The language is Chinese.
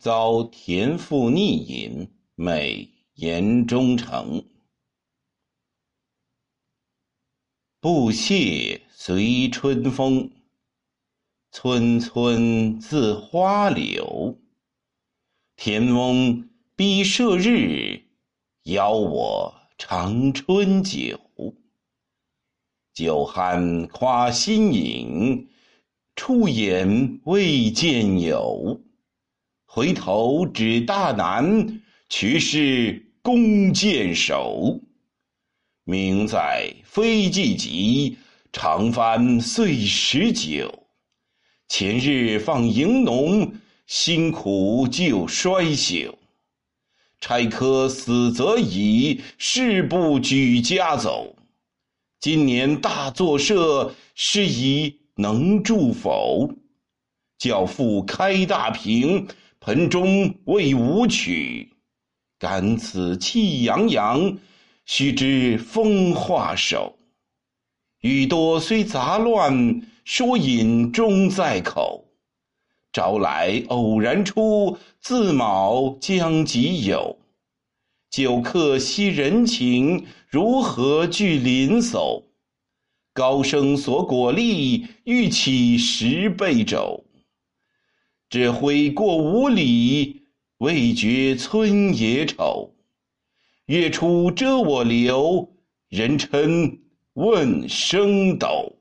遭田赋逆饮，美言忠诚。不谢随春风，村村自花柳。田翁逼射日，邀我尝春酒。酒酣夸新饮，出言未见有。回头指大南，却是弓箭手。名在非计急，长帆岁十九。前日放迎农，辛苦就衰朽。差科死则已，事不举家走。今年大作社，是以能助否？教父开大平。盆中未舞曲，感此气洋洋，须知风化手。语多虽杂乱，说饮终在口。朝来偶然出，自卯将即有。酒客惜人情，如何惧邻叟？高声索果粒，欲起十倍肘。只挥过五里，未觉村野丑。月出遮我流，人称问声斗。